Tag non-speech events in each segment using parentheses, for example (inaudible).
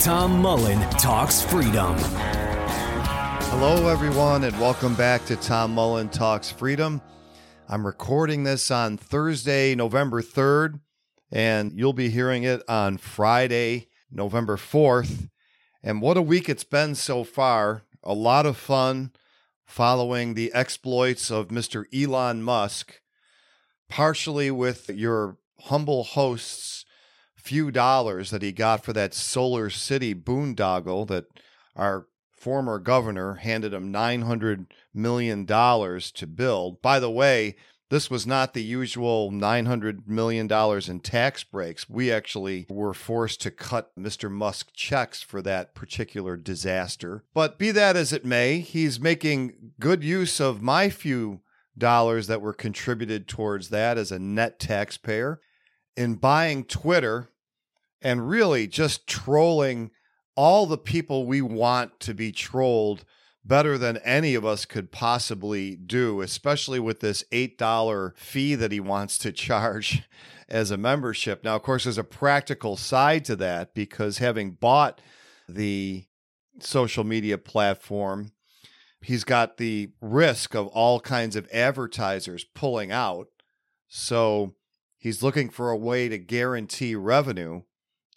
Tom Mullen Talks Freedom. Hello, everyone, and welcome back to Tom Mullen Talks Freedom. I'm recording this on Thursday, November 3rd, and you'll be hearing it on Friday, November 4th. And what a week it's been so far. A lot of fun following the exploits of Mr. Elon Musk, partially with your humble hosts few dollars that he got for that Solar City boondoggle that our former governor handed him $900 million to build. By the way, this was not the usual $900 million in tax breaks. We actually were forced to cut Mr. Musk checks for that particular disaster. But be that as it may, he's making good use of my few dollars that were contributed towards that as a net taxpayer in buying Twitter and really just trolling all the people we want to be trolled better than any of us could possibly do, especially with this $8 fee that he wants to charge (laughs) as a membership. Now, of course, there's a practical side to that because having bought the social media platform, he's got the risk of all kinds of advertisers pulling out. So he's looking for a way to guarantee revenue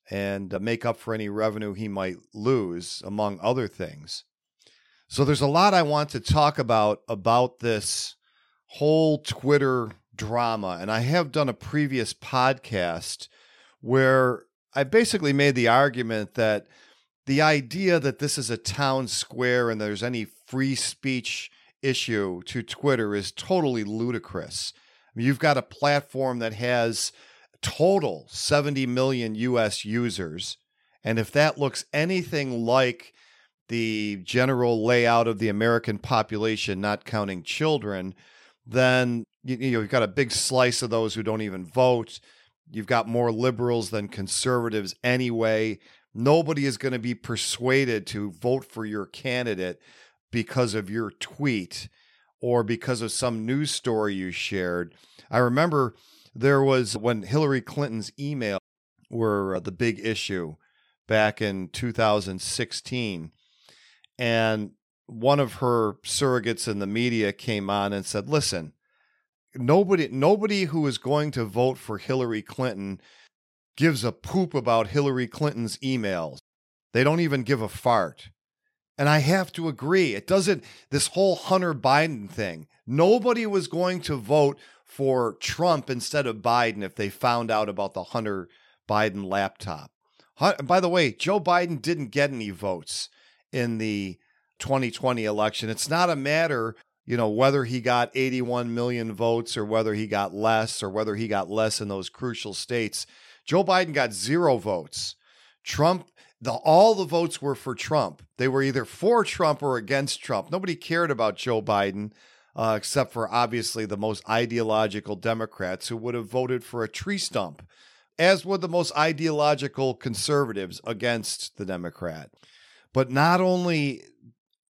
and uh, make up for any revenue he might lose, among other things. So there's a lot I want to talk about about this whole Twitter drama. And I have done a previous podcast where I basically made the argument that the idea that this is a town square and there's any free speech issue to Twitter is totally ludicrous. You've got a platform that has total 70 million US users. And if that looks anything like the general layout of the American population, not counting children, then you, know, you've got a big slice of those who don't even vote. You've got more liberals than conservatives anyway. Nobody is going to be persuaded to vote for your candidate because of your tweet or because of some news story you shared. I remember there was when Hillary Clinton's email were uh, the big issue back in 2016 and one of her surrogates in the media came on and said listen nobody nobody who is going to vote for Hillary Clinton gives a poop about Hillary Clinton's emails. They don't even give a fart. And I have to agree it doesn't this whole Hunter Biden thing nobody was going to vote for Trump instead of Biden if they found out about the Hunter Biden laptop. By the way, Joe Biden didn't get any votes in the 2020 election. It's not a matter, you know, whether he got 81 million votes or whether he got less or whether he got less in those crucial states. Joe Biden got zero votes. Trump the all the votes were for Trump. They were either for Trump or against Trump. Nobody cared about Joe Biden uh, except for obviously the most ideological Democrats who would have voted for a tree stump, as would the most ideological conservatives against the Democrat. But not only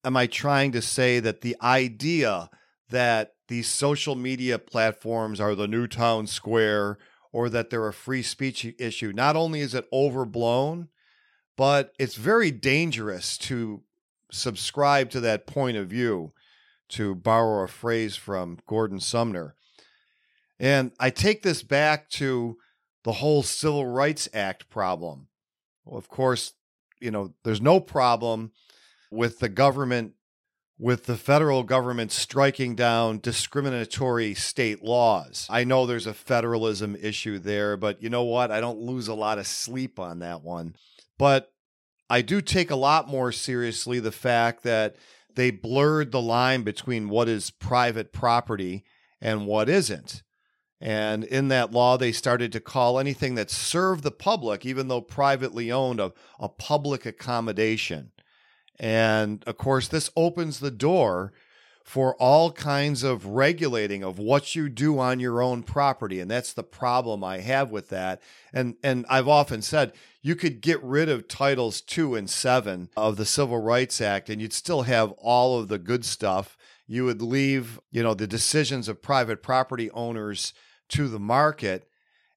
am I trying to say that the idea that these social media platforms are the new town square or that they're a free speech issue. Not only is it overblown, but it's very dangerous to subscribe to that point of view, to borrow a phrase from Gordon Sumner. And I take this back to the whole Civil Rights Act problem. Well, of course, you know, there's no problem with the government, with the federal government striking down discriminatory state laws. I know there's a federalism issue there, but you know what? I don't lose a lot of sleep on that one. But I do take a lot more seriously the fact that they blurred the line between what is private property and what isn't. And in that law, they started to call anything that served the public, even though privately owned, a, a public accommodation. And of course, this opens the door for all kinds of regulating of what you do on your own property and that's the problem I have with that and and I've often said you could get rid of titles 2 and 7 of the Civil Rights Act and you'd still have all of the good stuff you would leave you know the decisions of private property owners to the market.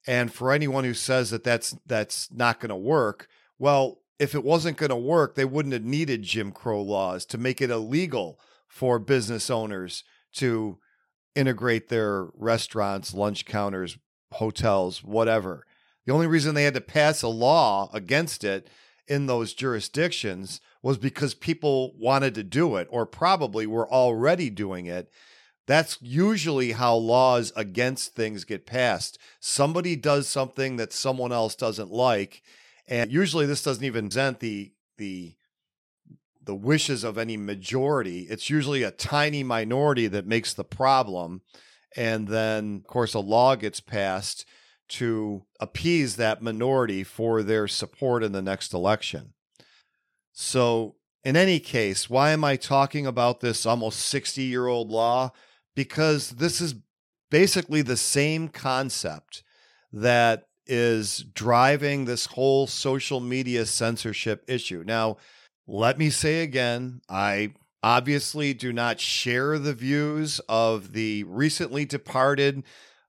And for anyone who says that that's that's not going to work, well, if it wasn't going to work, they wouldn't have needed Jim Crow laws to make it illegal for business owners to integrate their restaurants, lunch counters, hotels, whatever. The only reason they had to pass a law against it in those jurisdictions was because people wanted to do it or probably were already doing it that's usually how laws against things get passed. Somebody does something that someone else doesn't like, and usually this doesn't even present the the the wishes of any majority. It's usually a tiny minority that makes the problem, and then of course a law gets passed to appease that minority for their support in the next election. So, in any case, why am I talking about this almost 60 year old law? because this is basically the same concept that is driving this whole social media censorship issue. Now, let me say again, I obviously do not share the views of the recently departed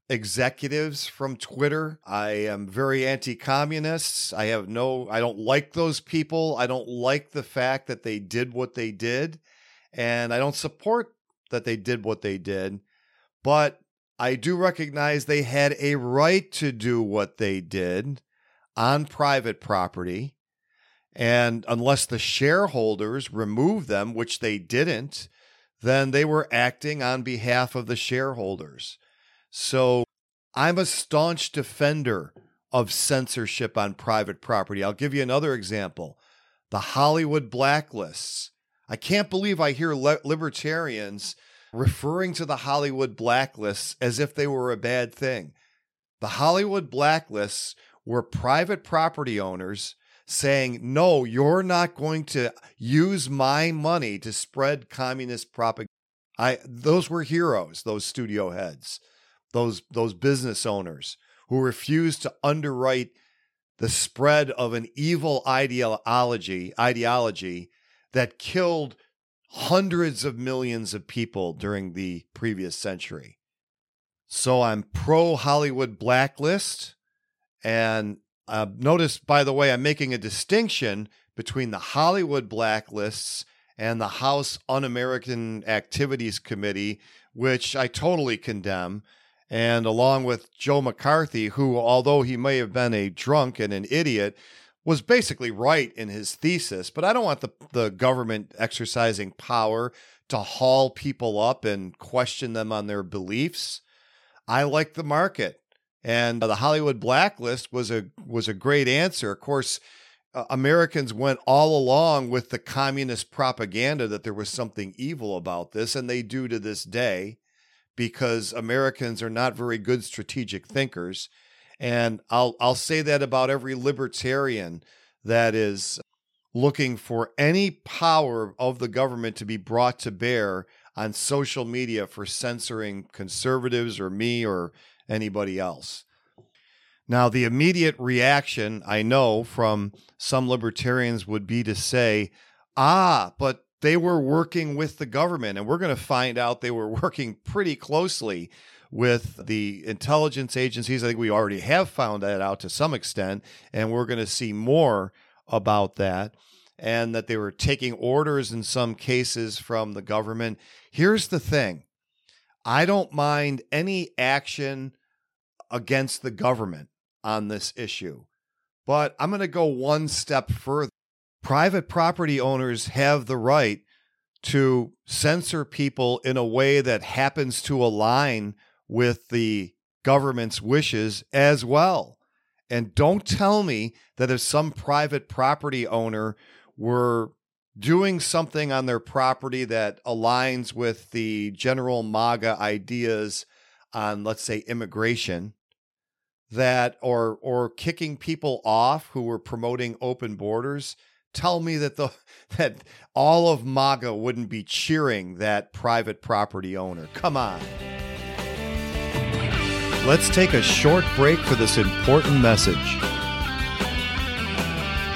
executives from Twitter. I am very anti communists. I have no, I don't like those people. I don't like the fact that they did what they did. And I don't support that they did what they did, but I do recognize they had a right to do what they did on private property. And unless the shareholders removed them, which they didn't, then they were acting on behalf of the shareholders. So I'm a staunch defender of censorship on private property. I'll give you another example the Hollywood blacklists. I can't believe I hear le- libertarians referring to the Hollywood blacklists as if they were a bad thing. The Hollywood blacklists were private property owners saying, no, you're not going to use my money to spread communist propaganda. I, those were heroes, those studio heads, those, those business owners who refused to underwrite the spread of an evil ideology, ideology that killed hundreds of millions of people during the previous century. So I'm pro Hollywood blacklist. And uh, notice, by the way, I'm making a distinction between the Hollywood blacklists and the House Un American Activities Committee, which I totally condemn. And along with Joe McCarthy, who, although he may have been a drunk and an idiot, was basically right in his thesis, but I don't want the, the government exercising power to haul people up and question them on their beliefs. I like the market. And the Hollywood blacklist was a was a great answer. Of course, uh, Americans went all along with the communist propaganda that there was something evil about this, and they do to this day because Americans are not very good strategic thinkers. And I'll I'll say that about every libertarian that is looking for any power of the government to be brought to bear on social media for censoring conservatives or me or anybody else. Now, the immediate reaction I know from some libertarians would be to say, ah, but they were working with the government, and we're going to find out they were (laughs) working pretty closely with the intelligence agencies. I think we already have found that out to some extent, and we're going to see more about that. And that they were taking orders in some cases from the government. Here's the thing I don't mind any action against the government on this issue, but I'm going to go one step further. Private property owners have the right to censor people in a way that happens to align with the government's wishes as well. And don't tell me that if some private property owner were doing something on their property that aligns with the general MAGA ideas on, let's say, immigration, that or or kicking people off who were promoting open borders, tell me that the (laughs) that all of MAGA wouldn't be cheering that private property owner. Come on. Let's take a short break for this important message.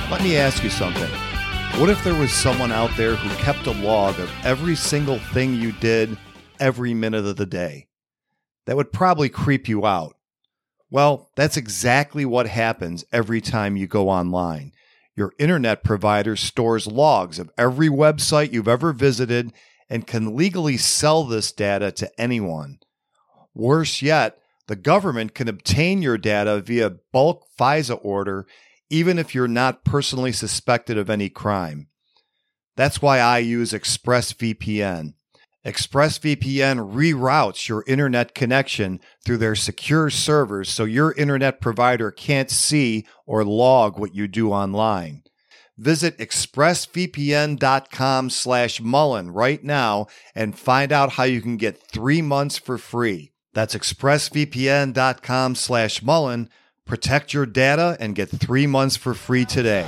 Let me ask you something. What if there was someone out there who kept a log of every single thing you did every minute of the day? That would probably creep you out. Well, that's exactly what happens every time you go online. Your internet provider stores logs of every website you've ever visited and can legally sell this data to anyone. Worse yet, the government can obtain your data via bulk FISA order, even if you're not personally suspected of any crime. That's why I use ExpressVPN. ExpressVPN reroutes your internet connection through their secure servers so your internet provider can't see or log what you do online. Visit expressvpn.com slash Mullen right now and find out how you can get three months for free. That's expressvpn.com slash Mullen. Protect your data and get three months for free today.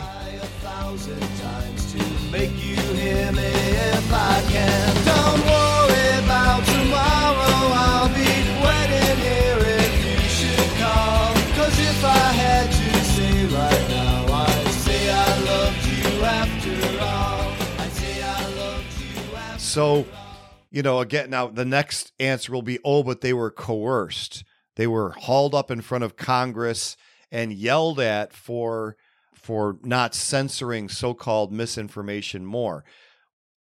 So you know, again, now the next answer will be, oh, but they were coerced. They were hauled up in front of Congress and yelled at for for not censoring so-called misinformation more.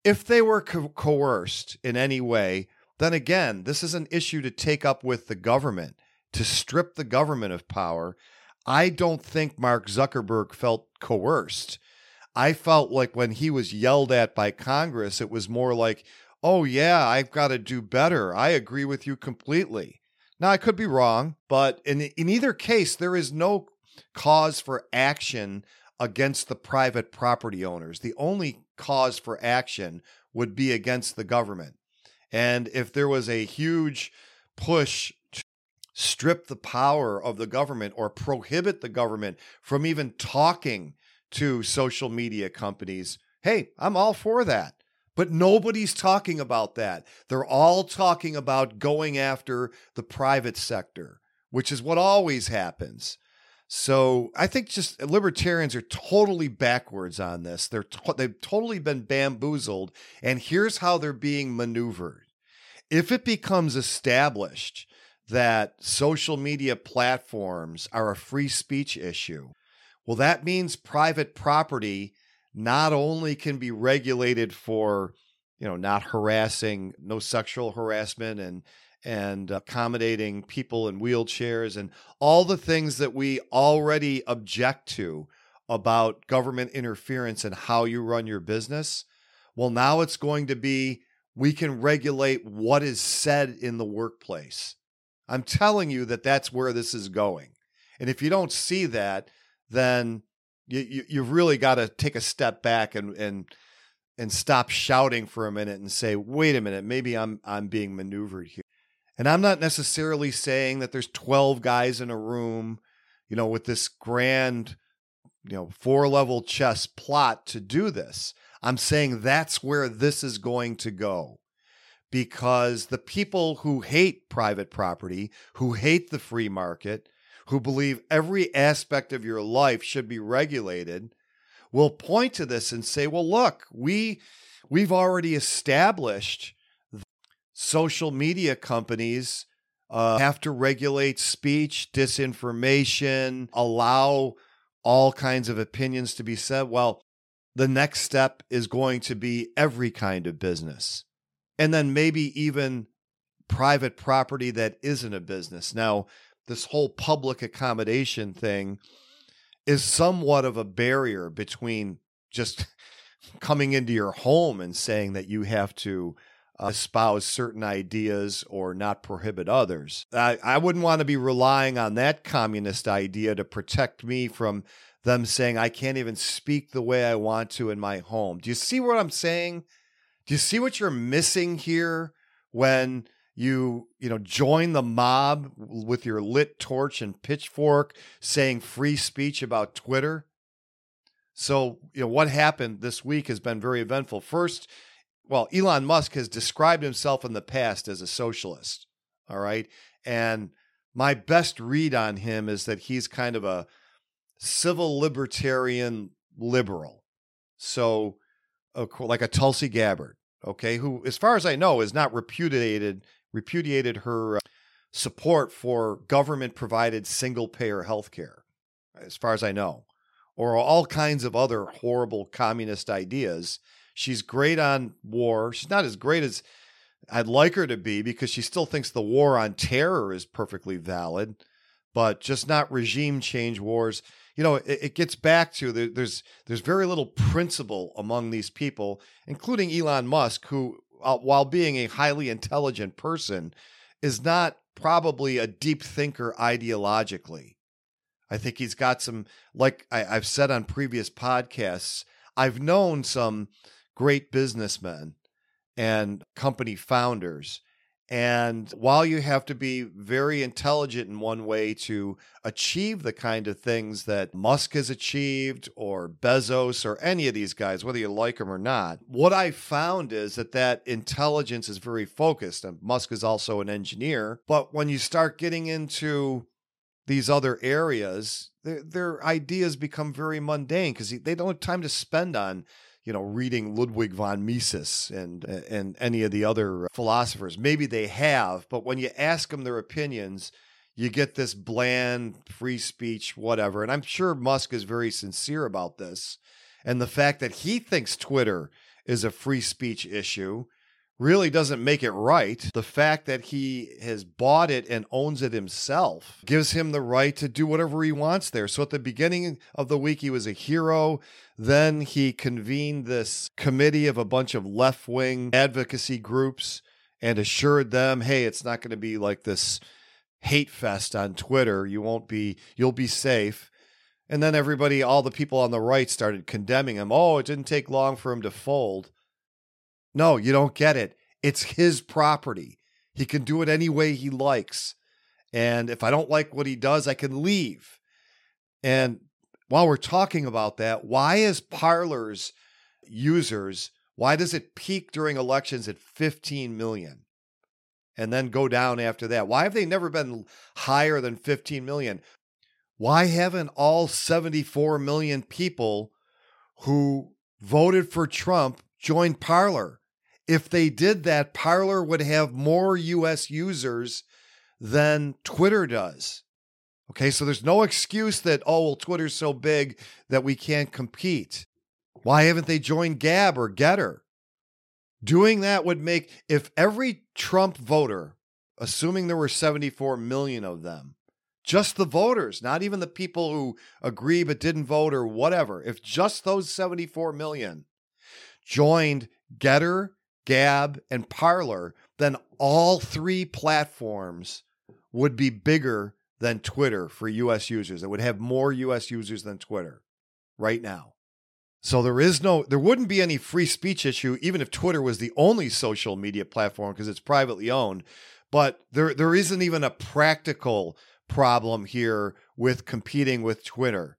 If they were co- coerced in any way, then again, this is an issue to take up with the government to strip the government of power. I don't think Mark Zuckerberg felt coerced. I felt like when he was yelled at by Congress, it was more like, oh, yeah, I've got to do better. I agree with you completely. Now, I could be wrong, but in, in either case, there is no cause for action against the private property owners. The only cause for action would be against the government. And if there was a huge push to strip the power of the government or prohibit the government from even talking to social media companies, hey, I'm all for that. But nobody's talking about that. They're all talking about going after the private sector, which is what always happens. So I think just libertarians are totally backwards on this. They're to- they've totally been bamboozled, and here's how they're being maneuvered. If it becomes established that social media platforms are a free speech issue, well, that means private property not only can be regulated for you know not harassing no sexual harassment and and accommodating people in wheelchairs and all the things that we already object to about government interference and how you run your business well now it's going to be we can regulate what is said in the workplace. I'm telling you that that's where this is going. And if you don't see that then you, you you've really got to take a step back and and and stop shouting for a minute and say, wait a minute, maybe I'm I'm being maneuvered here. And I'm not necessarily saying that there's 12 guys in a room, you know, with this grand, you know, four level chess plot to do this. I'm saying that's where this is going to go. Because the people who hate private property, who hate the free market, who believe every aspect of your life should be regulated will point to this and say, well, look, we we've already established social media companies uh, have to regulate speech, disinformation, allow all kinds of opinions to be said. Well, the next step is going to be every kind of business. And then maybe even private property that isn't a business. Now, this whole public accommodation thing is somewhat of a barrier between just (laughs) coming into your home and saying that you have to uh, espouse certain ideas or not prohibit others. I, I wouldn't want to be relying on that communist idea to protect me from them saying I can't even speak the way I want to in my home. Do you see what I'm saying? Do you see what you're missing here when you you know join the mob with your lit torch and pitchfork saying free speech about Twitter? So, you know, what happened this week has been very eventful. First, well, Elon Musk has described himself in the past as a socialist. All right. And my best read on him is that he's kind of a civil libertarian liberal. So, like a Tulsi Gabbard, okay, who, as far as I know, is not repudiated repudiated her uh, support for government provided single payer health care, as far as I know, or all kinds of other horrible communist ideas She's great on war. She's not as great as I'd like her to be because she still thinks the war on terror is perfectly valid, but just not regime change wars. You know, it, it gets back to the, there's there's very little principle among these people, including Elon Musk, who, uh, while being a highly intelligent person, is not probably a deep thinker ideologically. I think he's got some, like I, I've said on previous podcasts, I've known some great businessmen and company founders. And while you have to be very intelligent in one way to achieve the kind of things that Musk has achieved or Bezos or any of these guys, whether you like them or not, what I found is that that intelligence is very focused. And Musk is also an engineer. But when you start getting into these other areas, their, their ideas become very mundane because they don't have time to spend on you know, reading Ludwig von Mises and and any of the other philosophers. Maybe they have, but when you ask them their opinions, you get this bland free speech whatever. And I'm sure Musk is very sincere about this. And the fact that he thinks Twitter is a free speech issue really doesn't make it right. The fact that he has bought it and owns it himself gives him the right to do whatever he wants there. So at the beginning of the week, he was a hero. Then he convened this committee of a bunch of left wing advocacy groups and assured them, hey, it's not going to be like this hate fest on Twitter. You won't be, you'll be safe. And then everybody, all the people on the right started condemning him. Oh, it didn't take long for him to fold. No, you don't get it. It's his property. He can do it any way he likes. And if I don't like what he does, I can leave. And while we're talking about that, why is Parler's users, why does it peak during elections at 15 million and then go down after that? Why have they never been higher than 15 million? Why haven't all 74 million people who voted for Trump joined Parler? If they did that, Parler would have more US users than Twitter does. Okay, so there's no excuse that, oh, well, Twitter's so big that we can't compete. Why haven't they joined Gab or Gettr? Doing that would make, if every Trump voter, assuming there were 74 million of them, just the voters, not even the people who agree but didn't vote or whatever, if just those 74 million joined Gettr Gab, and Parler, then all three platforms would be bigger than Twitter for US users. It would have more US users than Twitter right now. So there is no there wouldn't be any free speech issue even if Twitter was the only social media platform because it's privately owned, but there there isn't even a practical problem here with competing with Twitter.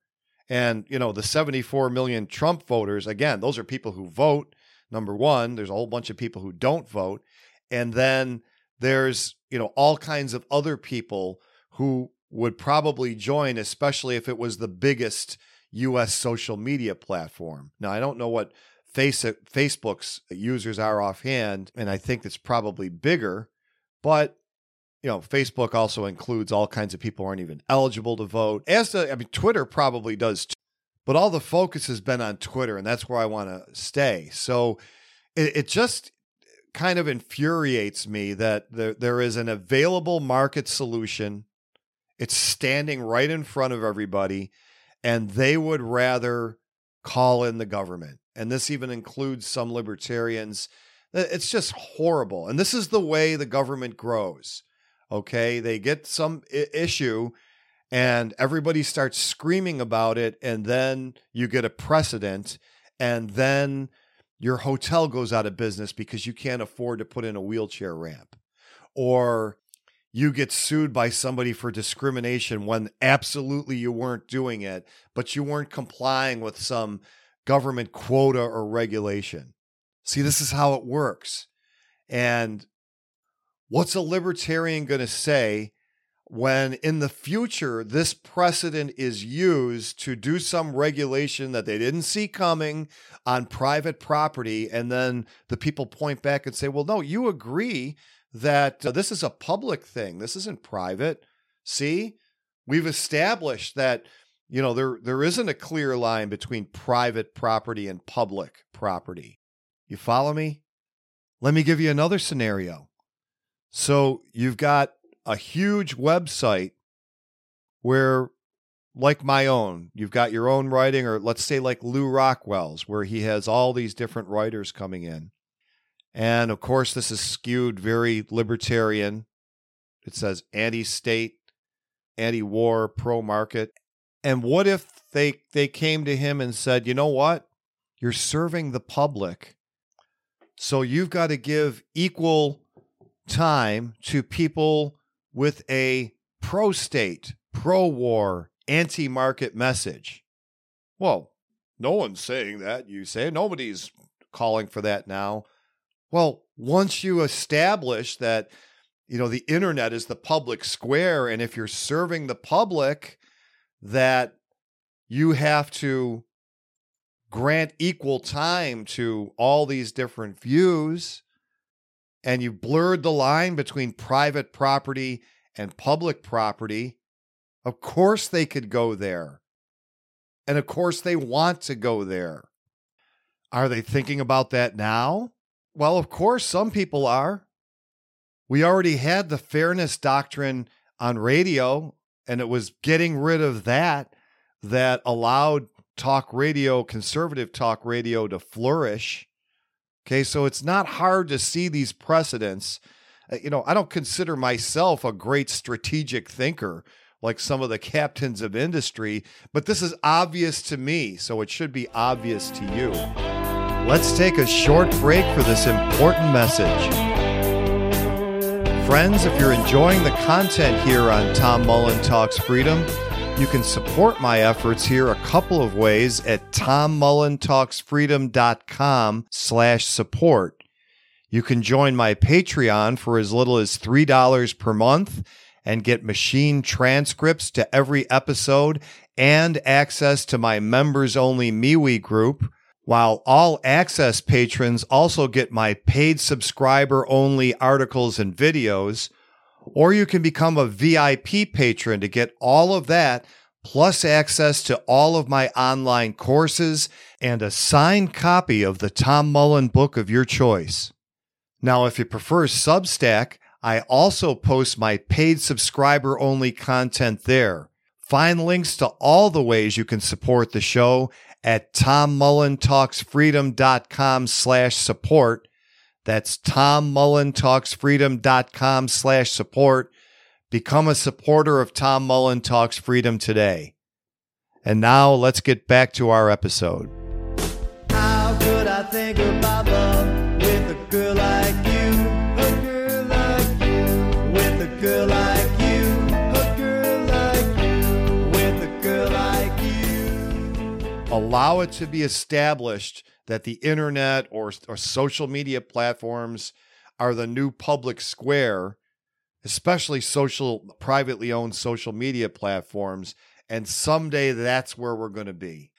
And you know, the 74 million Trump voters, again, those are people who vote number one there's a whole bunch of people who don't vote and then there's you know all kinds of other people who would probably join especially if it was the biggest US social media platform now I don't know what face Facebook's users are offhand, and I think it's probably bigger. But you know, Facebook also includes all kinds of people who aren't even eligible to vote. As to, I mean, Twitter probably does, too, but all the focus has been on Twitter, and that's where I want to stay. So it, it just kind of infuriates me that there, there is an available market solution. It's standing right in front of everybody, and they would rather call in the government. And this even includes some libertarians. It's just horrible. And this is the way the government grows. Okay. They get some I- issue and everybody starts screaming about it. And then you get a precedent. And then your hotel goes out of business because you can't afford to put in a wheelchair ramp. Or you get sued by somebody for discrimination when absolutely you weren't doing it, but you weren't complying with some government quota or regulation. See, this is how it works. And what's a libertarian going to say when in the future this precedent is used to do some regulation that they didn't see coming on private property? And then the people point back and say, well, no, you agree that uh, this is a public thing. This isn't private. See, we've established that you know there there isn't a clear line between private property and public property. You follow me? Let me give you another scenario. So you've got a huge website where like my own, you've got your own writing, or let's say like Lew Rockwell's, where he has all these different writers coming in. And of course, this is skewed very libertarian. It says anti state, anti war, pro market. And what if they they came to him and said, "You know what? You're serving the public. So you've got to give equal time to people with a pro state, pro war, anti market message." Well, no one's saying that. You say nobody's calling for that now. Well, once you establish that you know the internet is the public square and if you're serving the public that you have to grant equal time to all these different views and you blurred the line between private property and public property of course they could go there and of course they want to go there are they thinking about that now well, of course, some people are. We already had the fairness doctrine on radio, and it was getting rid of that that allowed talk radio, conservative talk radio, to flourish. Okay, so it's not hard to see these precedents. Uh, you know, I don't consider myself a great strategic thinker like some of the captains of industry, but this is obvious to me, so it should be obvious to you. Let's take a short break for this important message. Friends, if you're enjoying the content here on Tom Mullen Talks Freedom, you can support my efforts here a couple of ways at tommullentalksfreedom.com slash support. You can join my Patreon for as little as $3 per month and get machine transcripts to every episode and access to my members only MeWe group while all access patrons also get my paid subscriber only articles and videos. Or you can become a VIP patron to get all of that, plus access to all of my online courses and a signed copy of the Tom Mullen book of your choice. Now, if you prefer Substack, I also post my paid subscriber only content there. Find links to all the ways you can support the show at tommullentalksfreedom.com slash support. That's tommullentalksfreedom.com slash support. Become a supporter of Tom Mullen Talks Freedom today. And now let's get back to our episode. How could I think about love with a girl like you? A girl like you. With a girl like you. A girl like you. With a girl like you. allow it to be established that the internet or, or social media platforms are the new public square, especially social privately owned social media platforms. And someday that's where we're going to be.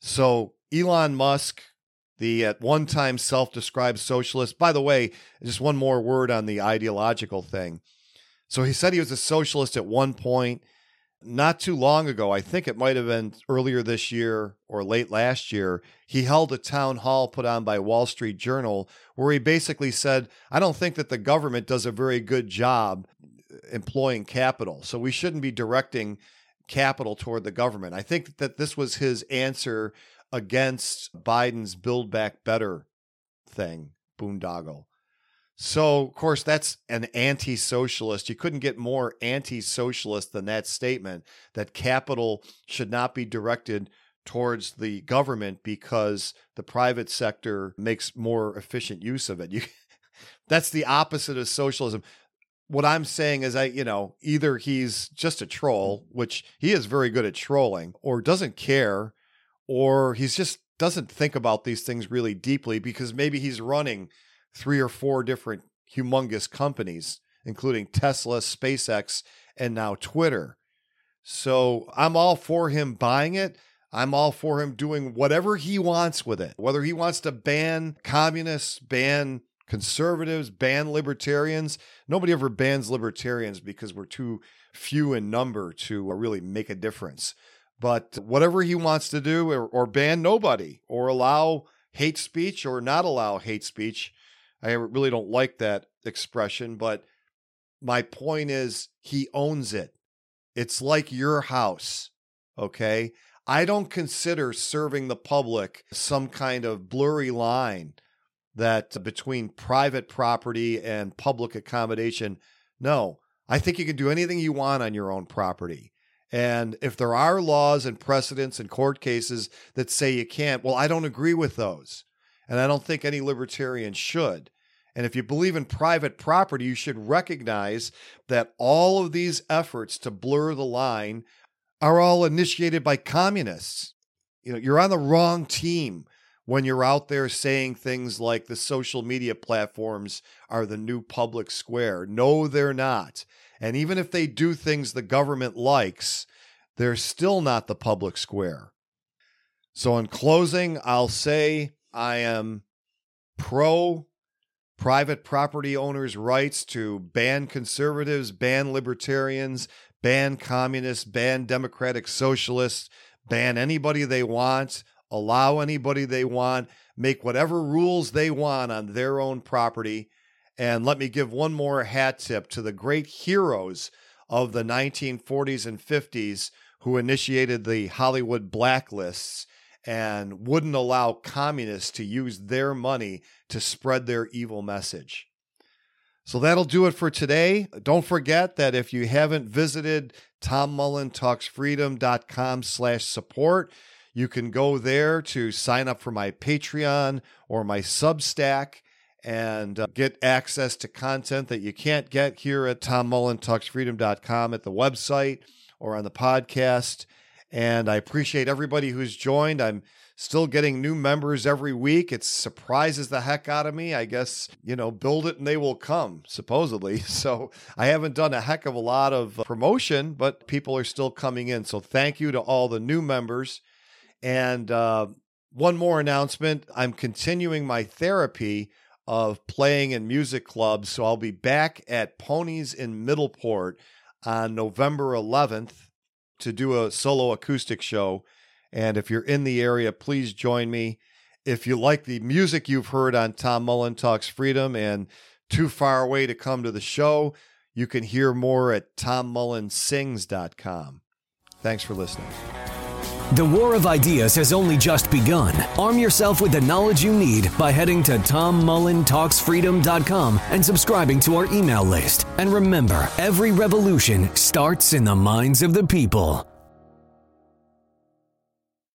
So Elon Musk, the at one time self described socialist. By the way, just one more word on the ideological thing. So he said he was a socialist at one point. Not too long ago, I think it might have been earlier this year or late last year, he held a town hall put on by Wall Street Journal where he basically said, I don't think that the government does a very good job employing capital. So we shouldn't be directing capital toward the government. I think that this was his answer against Biden's Build Back Better thing, boondoggle. So, of course, that's an anti socialist. You couldn't get more anti socialist than that statement that capital should not be directed towards the government because the private sector makes more efficient use of it. You, (laughs) that's the opposite of socialism. What I'm saying is, I, you know, either he's just a troll, which he is very good at trolling, or doesn't care, or he's just doesn't think about these things really deeply because maybe he's running three or four different humongous companies, including Tesla, SpaceX, and now Twitter. So I'm all for him buying it. I'm all for him doing whatever he wants with it. Whether he wants to ban communists, ban conservatives, ban libertarians. Nobody ever bans libertarians because we're too few in number to uh, really make a difference. But whatever he wants to do, or, or ban nobody, or allow hate speech, or not allow hate speech, I really don't like that expression, but my point is he owns it. It's like your house. Okay. I don't consider serving the public some kind of blurry line that uh, between private property and public accommodation. No, I think you can do anything you want on your own property. And if there are laws and precedents and court cases that say you can't, well, I don't agree with those. And I don't think any libertarian should. And if you believe in private property, you should recognize that all of these efforts to blur the line are all initiated by communists. You know, you're on the wrong team when you're out there saying things like the social media platforms are the new public square. No, they're not. And even if they do things the government likes, they're still not the public square. So, in closing, I'll say I am pro private property owners' rights to ban conservatives, ban libertarians, ban communists, ban democratic socialists, ban anybody they want, allow anybody they want, make whatever rules they want on their own property. And let me give one more hat tip to the great heroes of the 1940s and 50s who initiated the Hollywood blacklists and wouldn't allow communists to use their money to spread their evil message. So that'll do it for today. Don't forget that if you haven't visited tommullentalksfreedom.com slash support, you can go there to sign up for my Patreon or my Substack and uh, get access to content that you can't get here at tommullentalksfreedom.com at the website or on the podcast. And I appreciate everybody who's joined. I'm still getting new members every week. It surprises the heck out of me. I guess, you know, build it and they will come, supposedly. (laughs) So I haven't done a heck of a lot of promotion, but people are still coming in. So thank you to all the new members. And uh, one more announcement I'm continuing my therapy of playing in music clubs. So I'll be back at Ponies in Middleport on November 11th to do a solo acoustic show. And if you're in the area, please join me. If you like the music you've heard on Tom Mullen Talks Freedom and too far away to come to the show, you can hear more at tommullensings.com. Thanks for listening. The war of ideas has only just begun. Arm yourself with the knowledge you need by heading to tommullentalksfreedom.com and subscribing to our email list. And remember, every revolution starts in the minds of the people.